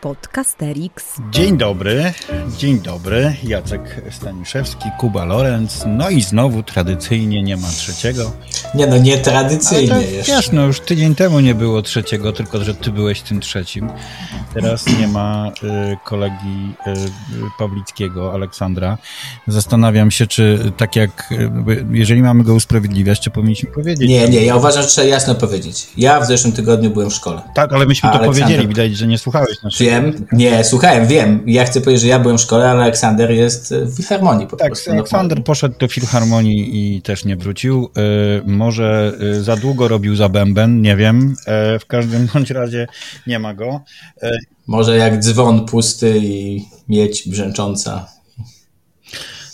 Podcasterix. Dzień dobry, dzień dobry. Jacek Staniszewski, Kuba Lorenz. No i znowu tradycyjnie nie ma trzeciego. Nie no, nie tradycyjnie Ale to, jeszcze. Wiesz, no już tydzień temu nie było trzeciego, tylko że ty byłeś tym trzecim. Teraz nie ma y, kolegi y, Pawlickiego, Aleksandra. Zastanawiam się, czy tak jak, y, jeżeli mamy go usprawiedliwiać, czy powinniśmy powiedzieć. Nie, nie, ja uważam, że trzeba jasno powiedzieć. Ja w zeszłym tygodniu byłem w szkole. Tak, ale myśmy to Aleksander- powiedzieli. Widać, że nie słuchałeś naszego. Wiem, nie, słuchałem, wiem. Ja chcę powiedzieć, że ja byłem w szkole, ale Aleksander jest w Filharmonii po Tak, prostu. Aleksander poszedł do Filharmonii i też nie wrócił. Y, może y, za długo robił za bęben, nie wiem. W każdym bądź razie nie ma go. Może jak dzwon pusty i miedź brzęcząca.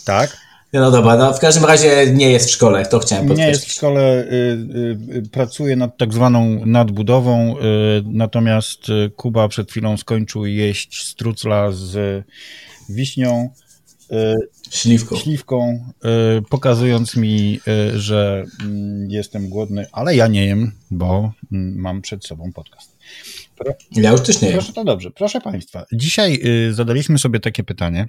tak. No dobra, no w każdym razie nie jest w szkole, to chciałem Nie podkreślić. jest w szkole, y, y, y, pracuje nad tak zwaną nadbudową, y, natomiast y, Kuba przed chwilą skończył jeść strucla z wiśnią, Śliwką. śliwką, pokazując mi, że mm, jestem głodny, ale ja nie jem, bo mm, mam przed sobą podcast. Pro, Ja już też nie proszę, to dobrze. Proszę Państwa, dzisiaj zadaliśmy sobie takie pytanie.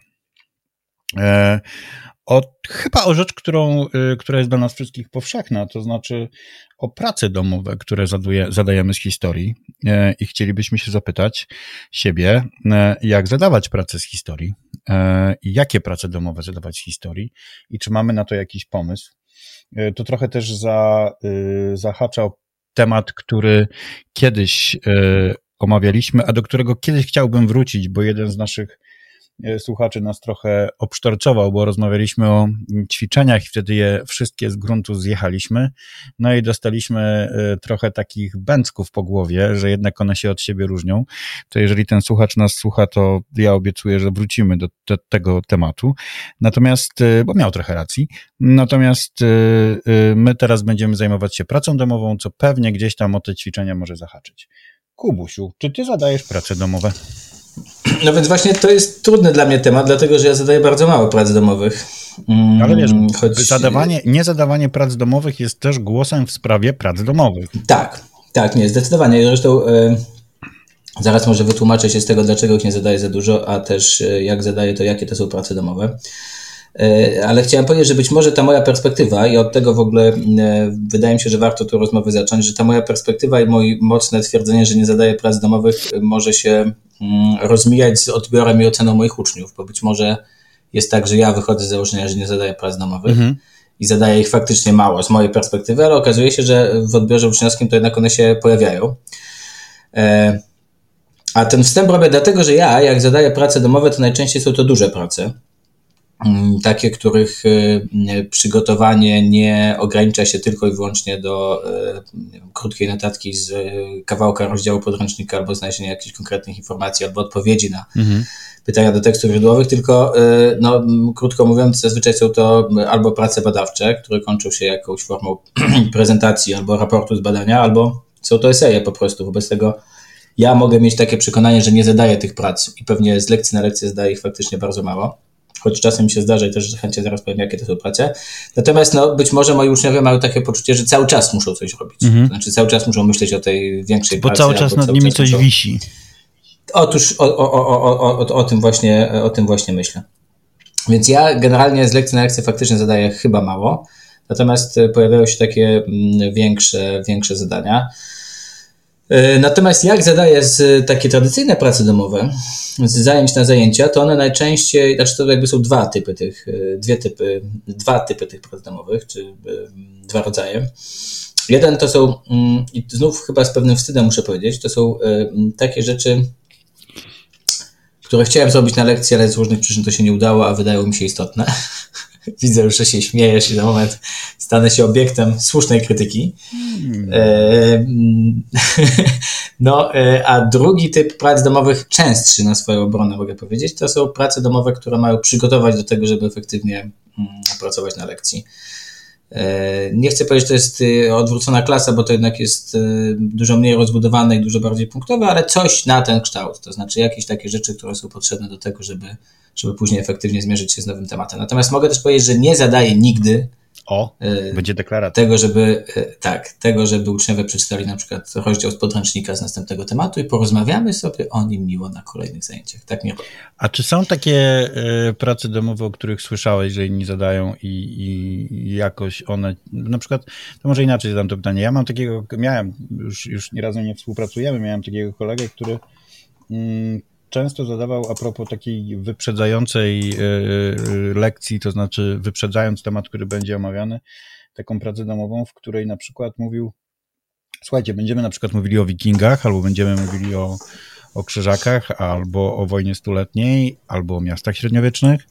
O, chyba o rzecz, którą, y, która jest dla nas wszystkich powszechna, to znaczy o prace domowe, które zaduje, zadajemy z historii. E, I chcielibyśmy się zapytać siebie, e, jak zadawać pracę z historii, e, i jakie prace domowe zadawać z historii i czy mamy na to jakiś pomysł. To trochę też za, y, zahacza o temat, który kiedyś omawialiśmy, a do którego kiedyś chciałbym wrócić, bo jeden z naszych słuchaczy nas trochę obsztorcował, bo rozmawialiśmy o ćwiczeniach i wtedy je wszystkie z gruntu zjechaliśmy. No i dostaliśmy e, trochę takich bęcków po głowie, że jednak one się od siebie różnią. To jeżeli ten słuchacz nas słucha, to ja obiecuję, że wrócimy do te, tego tematu. Natomiast, e, bo miał trochę racji, natomiast e, e, my teraz będziemy zajmować się pracą domową, co pewnie gdzieś tam o te ćwiczenia może zahaczyć. Kubusiu, czy ty zadajesz prace domowe? No więc właśnie to jest trudny dla mnie temat, dlatego że ja zadaję bardzo mało prac domowych. Mm, Ale wiesz, choć- zadawanie, niezadawanie prac domowych jest też głosem w sprawie prac domowych. Tak, tak, nie, zdecydowanie. Zresztą e, zaraz może wytłumaczę się z tego, dlaczego ich nie zadaję za dużo, a też e, jak zadaję, to jakie to są prace domowe. E, ale chciałem powiedzieć, że być może ta moja perspektywa i od tego w ogóle wydaje mi się, że warto tu rozmowę zacząć, że ta moja perspektywa i moje mocne twierdzenie, że nie zadaję prac domowych może się rozmijać z odbiorem i oceną moich uczniów, bo być może jest tak, że ja wychodzę z założenia, że nie zadaję prac domowych i zadaję ich faktycznie mało z mojej perspektywy, ale okazuje się, że w odbiorze uczniowskim to jednak one się pojawiają. E, A ten wstęp robię dlatego, że ja, jak zadaję prace domowe, to najczęściej są to duże prace. Mm, Takie, których e, przygotowanie nie ogranicza się tylko i wyłącznie do e, krótkiej notatki z e, kawałka rozdziału podręcznika albo znalezienia jakichś konkretnych informacji albo odpowiedzi na pytania do tekstów źródłowych, tylko no, krótko mówiąc, zazwyczaj są to albo prace badawcze, które kończą się jakąś formą prezentacji albo raportu z badania, albo są to eseje po prostu. Wobec tego ja mogę mieć takie przekonanie, że nie zadaję tych prac i pewnie z lekcji na lekcję zdaję ich faktycznie bardzo mało. Choć czasem się zdarza i też chętnie zaraz powiem, jakie to są prace. Natomiast no, być może moi uczniowie mają takie poczucie, że cały czas muszą coś robić. To znaczy cały czas muszą myśleć o tej większej Bo pracy. cały czas nad nimi czas coś muszą- wisi. Otóż o, o, o, o, o, o, o, tym właśnie, o tym właśnie myślę. Więc ja generalnie z lekcji na lekcję faktycznie zadaję chyba mało, natomiast e, pojawiają się takie mm, większe, większe zadania. E, Natomiast jak zadaję z takie tradycyjne prace domowe, z zajęć na zajęcia, to one najczęściej, znaczy to jakby są dwa typy tych, e, dwie typy, dwa typy tych prac domowych, czy e, dwa rodzaje. Jeden to są, mm, i znów chyba z pewnym wstydem muszę powiedzieć, to są takie rzeczy, które chciałem zrobić na lekcji, ale z różnych przyczyn to się nie udało, a wydają mi się istotne. Widzę już, że się śmiejesz i za moment stanę się obiektem słusznej krytyki. E, mm, no, e, a drugi typ prac domowych, częstszy na swoją obronę mogę powiedzieć, to są prace domowe, które mają przygotować do tego, żeby efektywnie mm, pracować na lekcji. E, Nie chcę powiedzieć, że to jest y, odwrócona klasa, bo to jednak jest y, dużo mniej rozbudowane i dużo bardziej punktowe, ale coś na ten kształt. To znaczy jakieś takie rzeczy, które są potrzebne do tego, żeby, żeby później efektywnie zmierzyć się z nowym tematem. Natomiast mogę też powiedzieć, że nie zadaję nigdy O, e, będzie deklaracja. Tego, żeby, e, tak, tego, żeby uczniowie przeczytali na przykład rozdział z podręcznika z następnego tematu i porozmawiamy sobie o nim miło na kolejnych zajęciach. Tak nie. A czy są takie y, prace domowe, o których słyszałeś, że inni zadają i, i jakoś one, na przykład, to może inaczej zadam to pytanie. Ja mam takiego, miałem, już, już nie razem nie współpracujemy, miałem takiego kolegę, który mm, często zadawał a propos takiej wyprzedzającej e, e, lekcji, to znaczy wyprzedzając temat, który będzie omawiany, taką pracę domową, w której na przykład mówił, słuchajcie, będziemy na przykład mówili o wikingach, albo będziemy mówili o, o krzyżakach, albo o wojnie stuletniej, albo o miastach średniowiecznych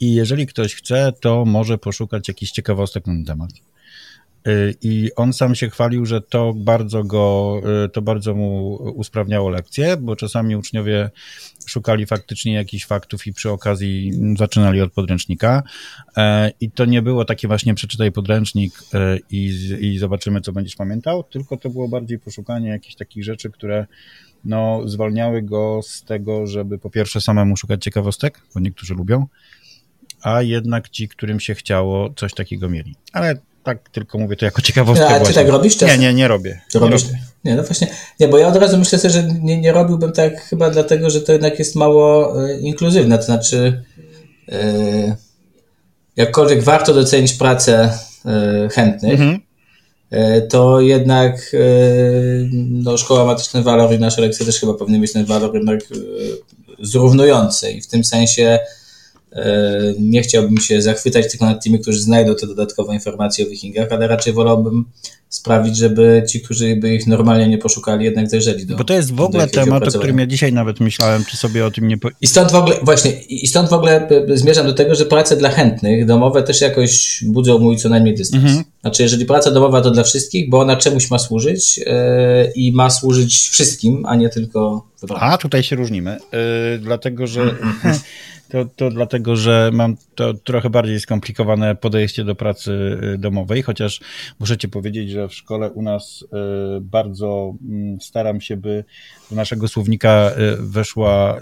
i jeżeli ktoś chce, to może poszukać jakichś ciekawostek na ten temat. Y, I on sam się chwalił, że to bardzo go, y, to bardzo mu usprawniało lekcje, bo czasami uczniowie szukali faktycznie jakichś faktów i przy okazji zaczynali od podręcznika. E, I to nie było takie właśnie przeczytaj podręcznik e, i, i zobaczymy, co będziesz pamiętał, tylko to było bardziej poszukanie jakichś takich rzeczy, które no, zwalniały go z tego, żeby po pierwsze samemu szukać ciekawostek, bo niektórzy lubią, a jednak ci, którym się chciało, coś takiego mieli. Ale tak tylko mówię to jako ciekawostkę. A ty tak robisz czasem? Nie, nie, nie robię. Nie robisz? Robię. Nie, no właśnie. Nie, bo ja od razu myślę sobie, że nie, nie robiłbym tak chyba dlatego, że to jednak jest mało e, inkluzywne. To znaczy, e, jakkolwiek warto docenić pracę e, chętnych, mhm. to jednak no, szkoła ma też ten walor i nasze lekcje też chyba powinny mieć ten walor jednak zrównujący. I w tym sensie nie chciałbym się zachwytać tylko nad tymi, którzy znajdą te dodatkowe informacje o wikingach, ale raczej wolałbym sprawić, żeby ci, którzy by ich normalnie nie poszukali, jednak zajrzeli do Bo to jest w ogóle temat, o którym ja dzisiaj nawet myślałem, czy sobie o tym nie... Po... I stąd w ogóle, właśnie, i stąd w ogóle e, zmierzam do tego, że prace dla chętnych domowe też jakoś budzą mój co najmniej dystans. Mhm. Znaczy, jeżeli praca domowa to dla wszystkich, bo ona czemuś ma służyć yy, i ma służyć wszystkim, a nie tylko... A, tutaj się różnimy, yy, dlatego, że To, to dlatego, że mam to trochę bardziej skomplikowane podejście do pracy domowej, chociaż muszę Ci powiedzieć, że w szkole u nas y, bardzo mm, staram się, by do naszego słownika y, weszła,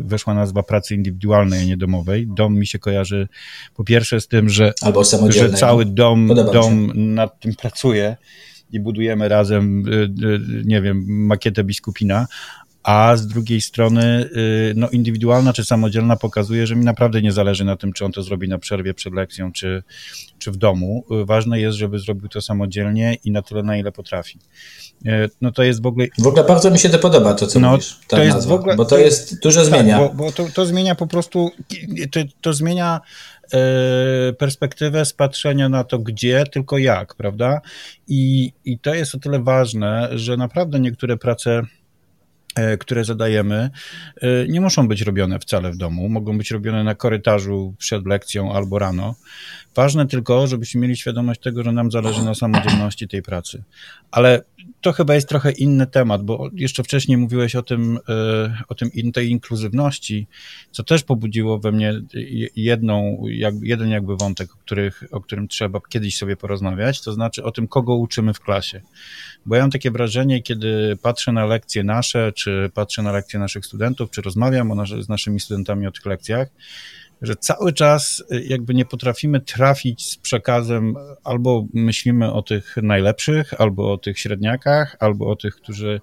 weszła nazwa pracy indywidualnej, a nie domowej. Dom mi się kojarzy po pierwsze z tym, że, że cały dom, dom nad tym pracuje i budujemy razem, nie wiem, makietę biskupina, a z drugiej strony y, no, indywidualna czy samodzielna pokazuje, że mi naprawdę nie zależy na tym, czy on to zrobi na przerwie przed lekcją, czy, czy w domu. Y, ważne jest, żeby zrobił to samodzielnie i na tyle, na ile potrafi. Y, no to jest w ogóle... W ogóle bardzo mi się to podoba, to co no, mówisz, to jest nazwa, w ogóle, bo to, jest, dużo tak, zmienia. Bo, bo to, to, zmienia po prostu, to, to zmienia perspektywę z patrzenia na to gdzie, tylko jak, prawda? I, I to jest o tyle ważne, że naprawdę niektóre prace które zadajemy, e, nie muszą być robione wcale w domu, mogą być robione na korytarzu przed lekcją albo rano. Ważne tylko, żebyśmy mieli świadomość tego, że nam zależy na samodzielności tej pracy. Ale to chyba jest trochę inny temat, bo jeszcze wcześniej mówiłeś o tym, e, o tym tej inkluzywności, co też pobudziło we mnie jedną, jeden jakby wątek, o, których, o którym trzeba kiedyś sobie porozmawiać, to znaczy o tym, kogo uczymy w klasie. Bo ja mam takie wrażenie, kiedy patrzę na lekcje nasze, czy patrzę na lekcje naszych studentów, czy rozmawiam o z naszymi studentami o tych lekcjach, że cały czas y, jakby nie potrafimy trafić z przekazem, albo myślimy o tych najlepszych, albo o tych średniakach, albo o tych, którzy,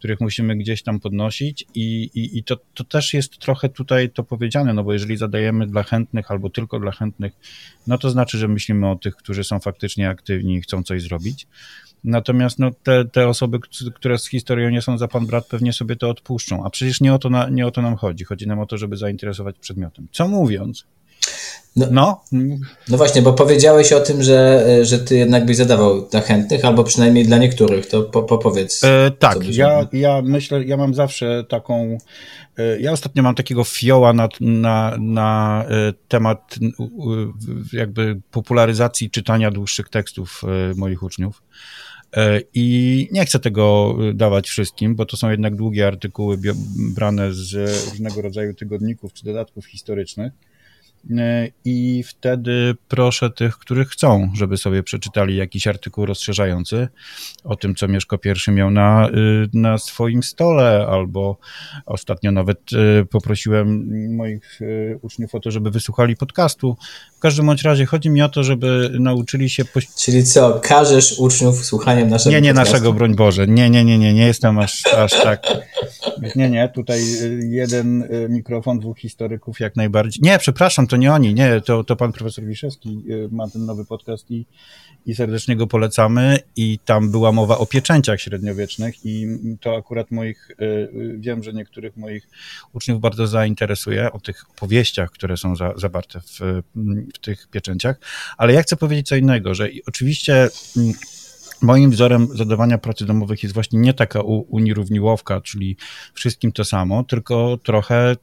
których musimy gdzieś tam podnosić i, i, i to, to też jest trochę tutaj to powiedziane, no bo jeżeli zadajemy dla chętnych albo tylko dla chętnych, no to znaczy, że myślimy o tych, którzy są faktycznie aktywni i chcą coś zrobić. Natomiast no, te, te osoby, które z historią nie są za pan brat, pewnie sobie to odpuszczą. A przecież nie o, to na, nie o to nam chodzi. Chodzi nam o to, żeby zainteresować przedmiotem. Co mówiąc, no, no. no. właśnie, bo powiedziałeś o tym, że, że ty jednak byś zadawał dla chętnych, albo przynajmniej dla niektórych, to po, po powiedz. E, tak, ja, ja myślę, ja mam zawsze taką, e, ja ostatnio mam takiego fioła na, na, na e, temat jakby popularyzacji czytania dłuższych tekstów e, moich uczniów. I nie chcę tego dawać wszystkim, bo to są jednak długie artykuły brane z różnego rodzaju tygodników czy dodatków historycznych. E, i wtedy proszę tych, których chcą, żeby sobie przeczytali jakiś artykuł rozszerzający o tym, co Mieszko I miał na, y, na swoim stole, albo ostatnio nawet y, poprosiłem moich y, uczniów o to, żeby wysłuchali podcastu. W każdym bądź razie chodzi mi o to, żeby nauczyli się... Czyli co, każesz uczniów słuchaniem naszego Nie, nie podcastu? naszego, broń Boże. Nie, nie, nie, nie, nie jestem aż, aż tak... Nie, nie, tutaj jeden mikrofon, dwóch historyków jak najbardziej. Nie, przepraszam, to nie oni, nie, to, to pan profesor Wiszewski y, ma ten nowy podcast i, i serdecznie go polecamy. I tam była mowa o pieczęciach średniowiecznych i to akurat moich, y, y, wiem, że niektórych moich uczniów bardzo zainteresuje, o tych powieściach, które są za, zawarte w, w tych pieczęciach, ale ja chcę powiedzieć co innego, że oczywiście mm, Moim wzorem zadawania pracy domowych jest właśnie nie taka unirówniłowka, czyli wszystkim to samo, tylko trochę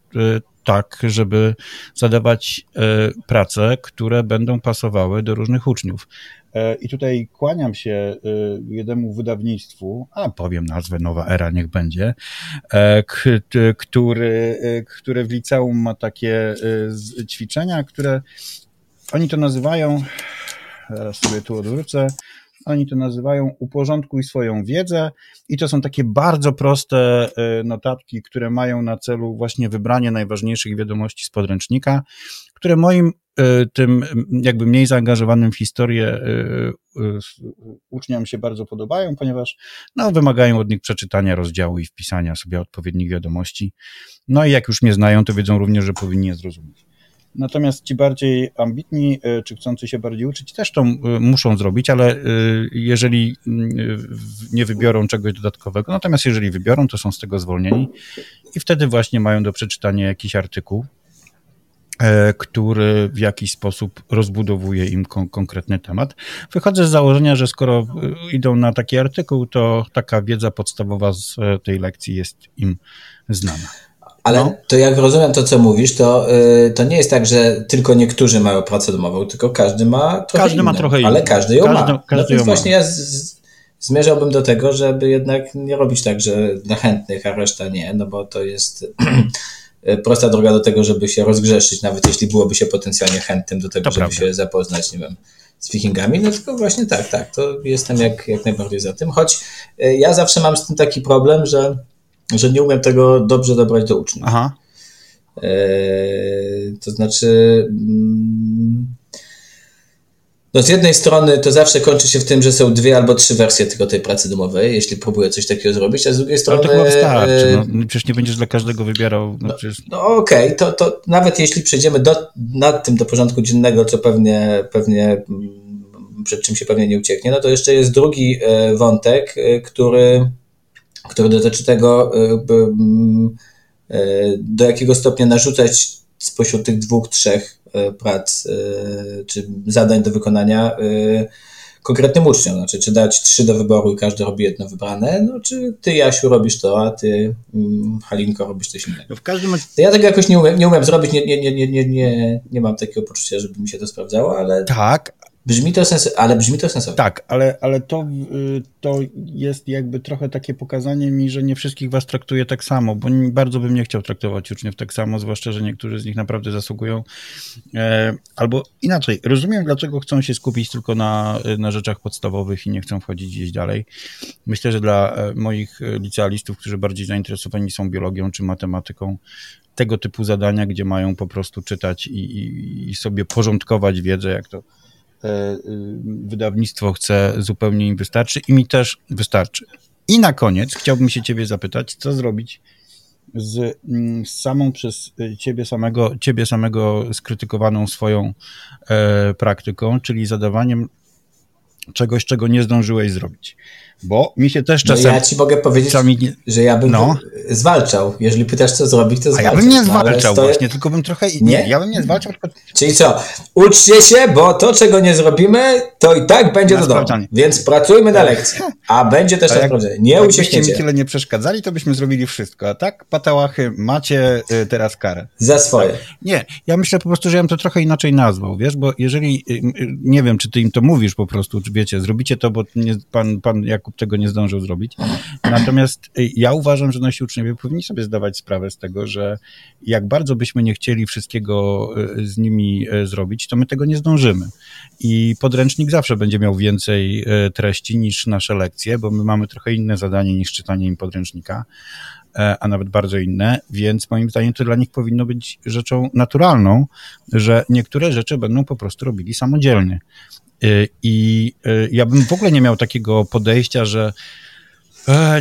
tak, żeby zadawać e, prace, które będą pasowały do różnych uczniów. E, I tutaj kłaniam się e, jednemu wydawnictwu, a powiem nazwę Nowa Era, niech będzie, który, które w liceum ma takie ćwiczenia, które oni to nazywają, zaraz sobie tu odwrócę, oni to nazywają uporządkuj swoją wiedzę i to są takie bardzo proste e, notatki, które mają na celu właśnie wybranie najważniejszych wiadomości z podręcznika, które moim e, tym jakby mniej zaangażowanym w historię uczniom się bardzo podobają, ponieważ no, wymagają od nich przeczytania rozdziału i wpisania sobie odpowiednich wiadomości. No i jak już mnie znają, to wiedzą również, że powinni je zrozumieć. Natomiast ci bardziej ambitni, e, czy chcący się bardziej uczyć, też to e, muszą zrobić, ale e, jeżeli nie wybiorą czegoś dodatkowego, natomiast jeżeli wybiorą, to są z tego zwolnieni i wtedy właśnie mają do przeczytania jakiś artykuł, który w jakiś sposób rozbudowuje im kon konkretny temat. Wychodzę z założenia, że skoro idą na taki artykuł, to taka wiedza podstawowa z tej lekcji jest im znana. Ale no. to jak rozumiem to, co mówisz, to, yy, to nie jest tak, że tylko niektórzy mają pracę domową, tylko każdy ma trochę Każdy inną, ma trochę inną. Ale każdy ją każdy, ma. Każdy no ją właśnie ma. ja z, zmierzałbym do tego, żeby jednak nie robić tak, że dla chętnych, a reszta nie, no bo to jest prosta droga do tego, żeby się rozgrzeszyć, nawet jeśli byłoby się potencjalnie chętnym do tego, to żeby prawda. się zapoznać, nie wiem, z wikingami, no tylko właśnie tak, tak, to jestem jak, jak najbardziej za tym, choć y, ja zawsze mam z tym taki problem, że że nie umiem tego dobrze dobrać do uczniów. Aha. E, to znaczy, mm, no z jednej strony to zawsze kończy się w tym, że są dwie albo trzy wersje tylko tej pracy domowej, jeśli próbuję coś takiego zrobić, a z drugiej strony... Ale to chyba wystarczy, e, no, przecież nie będziesz dla każdego wybierał. No, przecież... no okej, okay, to, to nawet jeśli przejdziemy do, nad tym do porządku dziennego, co pewnie, pewnie mm, przed czym się pewnie nie ucieknie, no to jeszcze jest drugi e, wątek, który który dotyczy tego, y, y, do jakiego stopnia narzucać spośród tych dwóch, trzech y, prac czy zadań do wykonania konkretnym uczniom. Znaczy, czy dać trzy do wyboru i każdy robi jedno wybrane, no czy ty, Jasiu, robisz to, a ty, mm, Halinko, robisz coś innego. No w każdym... Ja tego jakoś nie umiem, nie umiem zrobić, nie, nie, nie, nie, nie, nie mam takiego poczucia, żeby mi się to sprawdzało, ale... Tak, Brzmi to sens, ale brzmi to sensownie. Tak, ale, ale to, y, to jest jakby trochę takie pokazanie mi, że nie wszystkich was traktuje tak samo, bo bardzo bym nie chciał traktować uczniów tak samo, zwłaszcza, że niektórzy z nich naprawdę zasługują. E, albo inaczej, rozumiem, dlaczego chcą się skupić tylko na, na rzeczach podstawowych i nie chcą wchodzić gdzieś dalej. Myślę, że dla e, moich licealistów, którzy bardziej zainteresowani są biologią czy matematyką, tego typu zadania, gdzie mają po prostu czytać i, i, i sobie porządkować wiedzę, jak to E, wydawnictwo chce, zupełnie im wystarczy i mi też wystarczy. I na koniec chciałbym się ciebie zapytać, co zrobić z, mm, z samą przez ciebie samego, ciebie samego skrytykowaną swoją e, praktyką, czyli zadawaniem czegoś, czego nie zdążyłeś zrobić. Bo mi się też czasem... No ja ci mogę powiedzieć, nie... że ja bym no. zwalczał. Jeżeli pytasz, co zrobić, to zwalczam. A ja bym nie no, zwalczał no, właśnie, tylko bym trochę... Nie? nie, ja bym nie zwalczał. Tylko... Czyli co? Uczcie się, bo to, czego nie zrobimy, to i tak będzie na do domu. Więc pracujmy na lekcji. A będzie też na sprawdzenie. Nie uciekniecie. mi tyle nie przeszkadzali, to byśmy zrobili wszystko. A tak, patałachy, macie y, teraz karę. Za swoje. Tak. Nie, ja myślę po prostu, że ja bym to trochę inaczej nazwał, wiesz, bo jeżeli, y, y, nie wiem, czy ty im to mówisz po prostu, czy wiecie, zrobicie to, bo nie, pan, pan jak Jakub tego nie zdążył zrobić. Natomiast y, ja uważam, że nasi uczniowie powinni sobie zdawać sprawę z tego, że jak bardzo byśmy nie chcieli wszystkiego y, z nimi y, zrobić, to my tego nie zdążymy. I podręcznik zawsze będzie miał więcej treści niż nasze lekcje, bo my mamy trochę inne zadanie niż czytanie im podręcznika. E, a nawet bardzo inne, więc moim zdaniem to dla nich powinno być rzeczą naturalną, że niektóre rzeczy będą po prostu robili samodzielnie. E, I e, ja bym w ogóle nie miał takiego podejścia, że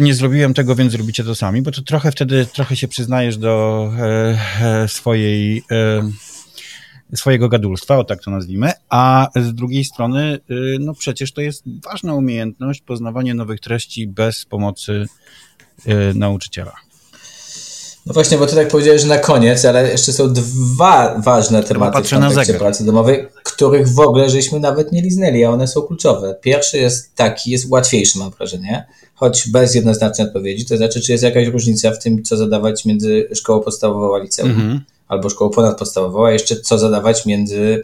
nie zrobiłem tego, więc zrobicie to sami, bo to trochę wtedy trochę się przyznajesz do swojej swojego gadulstwa, o tak to nazwijmy, a z drugiej strony, no przecież to jest ważna umiejętność poznawanie nowych treści bez pomocy nauczyciela. No właśnie, bo ty tak powiedziałeś, że na koniec, ale jeszcze są dwa ważne tematy w kontekście pracy domowej, których w ogóle żeśmy nawet nie liznęli, a one są kluczowe. Pierwszy jest taki, jest łatwiejszy mam wrażenie, choć bez jednoznacznej odpowiedzi, to znaczy, czy jest jakaś różnica w tym, co zadawać między szkołą podstawową a liceum. Mhm albo szkołą ponadpodstawową, a jeszcze co zadawać między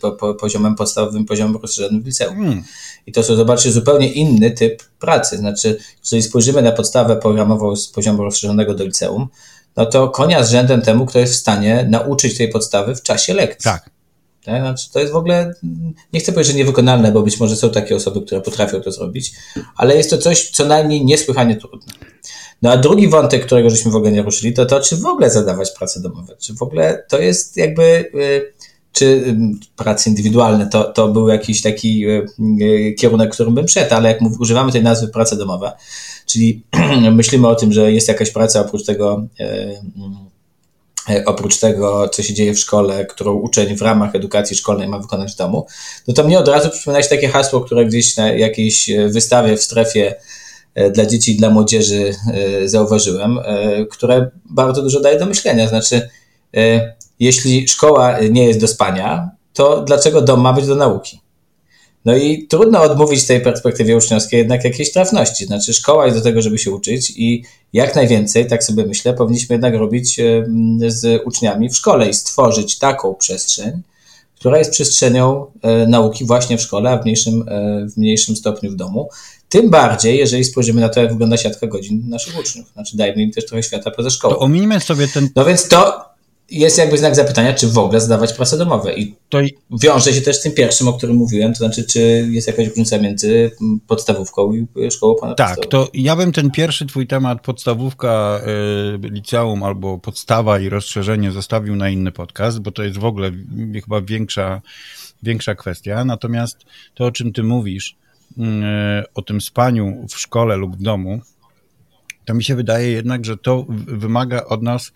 po, po, poziomem podstawowym, poziomem rozszerzonym w liceum. Hmm. I to są, zobaczcie, zupełnie inny typ pracy. Znaczy, jeżeli spojrzymy na podstawę programową z poziomu rozszerzonego do liceum, no to konia z rzędem temu, kto jest w stanie nauczyć tej podstawy w czasie lekcji. Tak. tak. Znaczy, to jest w ogóle, nie chcę powiedzieć, że niewykonalne, bo być może są takie osoby, które potrafią to zrobić, ale jest to coś co najmniej niesłychanie trudne. No a drugi wątek, którego żeśmy w ogóle nie ruszyli, to to, czy w ogóle zadawać prace domowe. Czy w ogóle to jest jakby, y, czy y, prace indywidualne, to, to był jakiś taki y, kierunek, którym bym szedł, ale jak używamy tej nazwy prace domowe, czyli myślimy o tym, że jest jakaś praca oprócz tego, oprócz tego, co się dzieje w szkole, którą uczeń w ramach edukacji szkolnej ma wykonać w domu, no to mnie od razu przypomina się takie hasło, które gdzieś na jakiejś wystawie w strefie E, dla dzieci i dla młodzieży e, zauważyłem, e, które bardzo dużo daje do myślenia. Znaczy, jeśli szkoła nie jest do spania, to dlaczego dom ma być do nauki? No i trudno odmówić tej perspektywie uczniowskiej jednak jakiejś trafności. Znaczy, szkoła jest do tego, żeby się uczyć i jak najwięcej, tak sobie myślę, powinniśmy jednak robić z uczniami w szkole i stworzyć taką przestrzeń, która jest przestrzenią nauki właśnie w szkole, a w mniejszym, w mniejszym stopniu w domu. Tym bardziej, jeżeli spojrzymy na to, jak wygląda siatka godzin naszych uczniów. Znaczy, dajmy im też trochę świata poza szkołą. To ominimy sobie ten. No więc to jest jakby znak zapytania, czy w ogóle zdawać prace domowe. I to wiąże się też z tym pierwszym, o którym mówiłem, to znaczy, czy jest jakaś różnica między podstawówką i szkołą ponadpodstawową. Tak, to ja bym ten pierwszy twój temat, podstawówka, y, liceum albo podstawa i rozszerzenie zostawił na inny podcast, bo to jest w ogóle chyba większa, większa kwestia. Natomiast to, o czym ty mówisz, E, o tym spaniu w szkole lub w domu, to mi się wydaje jednak, że to wymaga od nas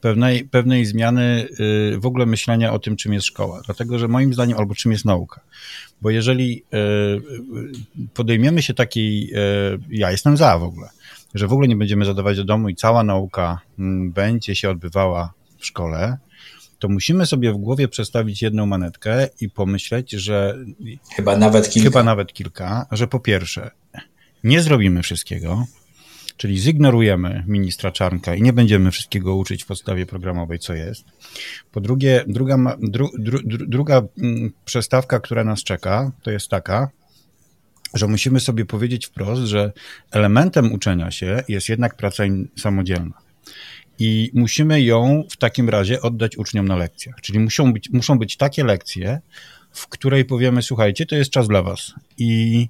pewnej, pewnej zmiany e, w ogóle myślenia o tym, czym jest szkoła. Dlatego, że moim zdaniem, albo czym jest nauka. Bo jeżeli e, podejmiemy się takiej, ja jestem za w ogóle, że w ogóle nie będziemy zadawać do domu i cała nauka będzie się odbywała w szkole, to musimy sobie w głowie przestawić jedną manetkę i pomyśleć, że. Chyba nawet kilka. Chyba nawet kilka, że po pierwsze, nie zrobimy wszystkiego, czyli zignorujemy ministra Czarnka i nie będziemy wszystkiego uczyć w podstawie programowej, co jest. Po drugie, druga, dru, dru, druga mm, przestawka, która nas czeka, to jest taka, że musimy sobie powiedzieć wprost, że elementem uczenia się jest jednak praca samodzielna i musimy ją w takim razie oddać uczniom na lekcjach. Czyli muszą być, muszą być takie lekcje, w której powiemy, słuchajcie, to jest czas dla was. I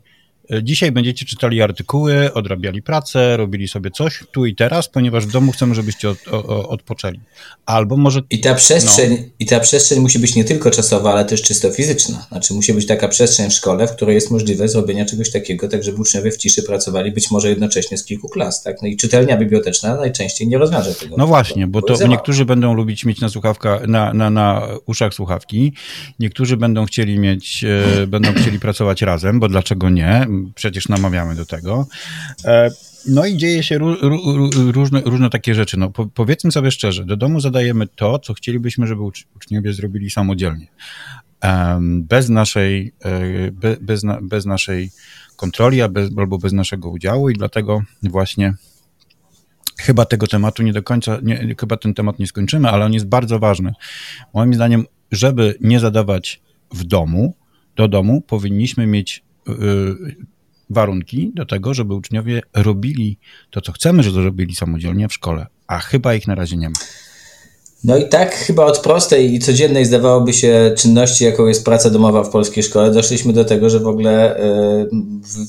Dzisiaj będziecie czytali artykuły, odrabiali pracę, robili sobie coś tu i teraz, ponieważ w domu chcemy, żebyście od, o, odpoczęli. Albo może. I ta, przestrzeń, no. I ta przestrzeń musi być nie tylko czasowa, ale też czysto fizyczna. Znaczy, musi być taka przestrzeń w szkole, w której jest możliwe zrobienie czegoś takiego, tak żeby uczniowie w ciszy pracowali, być może jednocześnie z kilku klas. Tak? No i czytelnia biblioteczna najczęściej nie rozwiąże tego. No właśnie, bo to niektórzy będą lubić mieć na, słuchawka, na, na, na uszach słuchawki, niektórzy będą chcieli mieć, e, będą chcieli pracować razem, bo dlaczego nie? Przecież namawiamy do tego. E, no i dzieje się różne, różne takie rzeczy. No, powiedzmy sobie szczerze, do domu zadajemy to, co chcielibyśmy, żeby uczniowie zrobili samodzielnie. Bez naszej, e, bez, bez naszej kontroli albo bez naszego udziału i dlatego właśnie chyba tego tematu nie do końca, nie, chyba ten temat nie skończymy, ale on jest bardzo ważny. Moim zdaniem, żeby nie zadawać w domu, do domu powinniśmy mieć warunki do tego, żeby uczniowie robili to, co chcemy, żeby robili samodzielnie w szkole, a chyba ich na razie nie ma. No i tak chyba od prostej i codziennej zdawałoby się czynności, jaką jest praca domowa w polskiej szkole, doszliśmy do tego, że w ogóle e,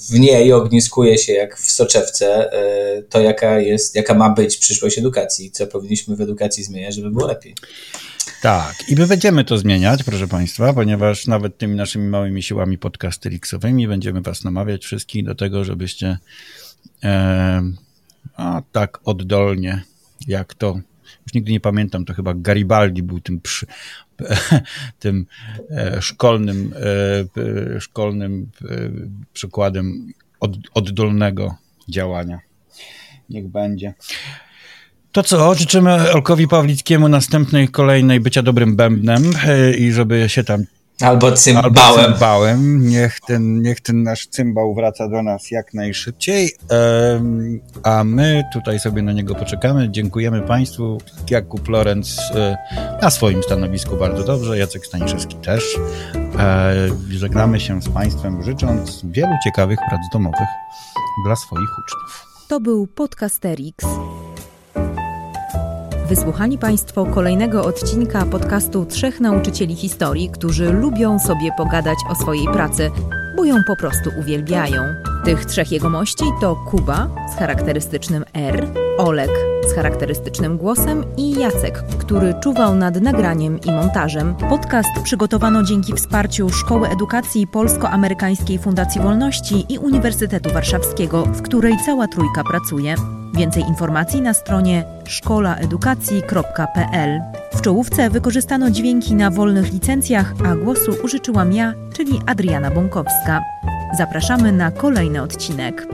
w niej ogniskuje się jak w soczewce e, to, jaka jest, jaka ma być przyszłość edukacji, co powinniśmy w edukacji zmieniać, żeby było lepiej. Tak, i my będziemy to zmieniać, proszę Państwa, ponieważ nawet tymi naszymi małymi siłami podcastyriksowymi będziemy Was namawiać wszystkich do tego, żebyście e, a tak oddolnie, jak to już nigdy nie pamiętam, to chyba Garibaldi był tym, przy, tym e, szkolnym, e, szkolnym przykładem od, oddolnego działania. Niech będzie. To co, życzymy Olkowi Pawlickiemu następnej, kolejnej bycia dobrym bębnem i żeby się tam Albo cymbałem. Albo cymbałem. Niech ten, niech ten nasz cymbał wraca do nas jak najszybciej. A my tutaj sobie na niego poczekamy. Dziękujemy Państwu. Jakub Lorenz e, na swoim stanowisku bardzo dobrze. Jacek Staniszewski też. E, żegnamy się z Państwem, życząc wielu ciekawych prac domowych dla swoich uczniów. To był Podcasterix. Wysłuchali Państwo kolejnego odcinka podcastu Trzech Nauczycieli Historii, którzy lubią sobie pogadać o swojej pracy, bo ją po prostu uwielbiają. Tych trzech jegomości to Kuba z charakterystycznym R, Olek z charakterystycznym głosem i Jacek, który czuwał nad nagraniem i montażem. Podcast przygotowano dzięki wsparciu Szkoły Edukacji Polsko-Amerykańskiej Fundacji Wolności i Uniwersytetu Warszawskiego, w której cała trójka pracuje. Więcej informacji na stronie szkolaedukacji.pl. W czołówce wykorzystano dźwięki na wolnych licencjach, a głosu użyczyłam ja, czyli Adriana Bąkowska. Zapraszamy na kolejny odcinek.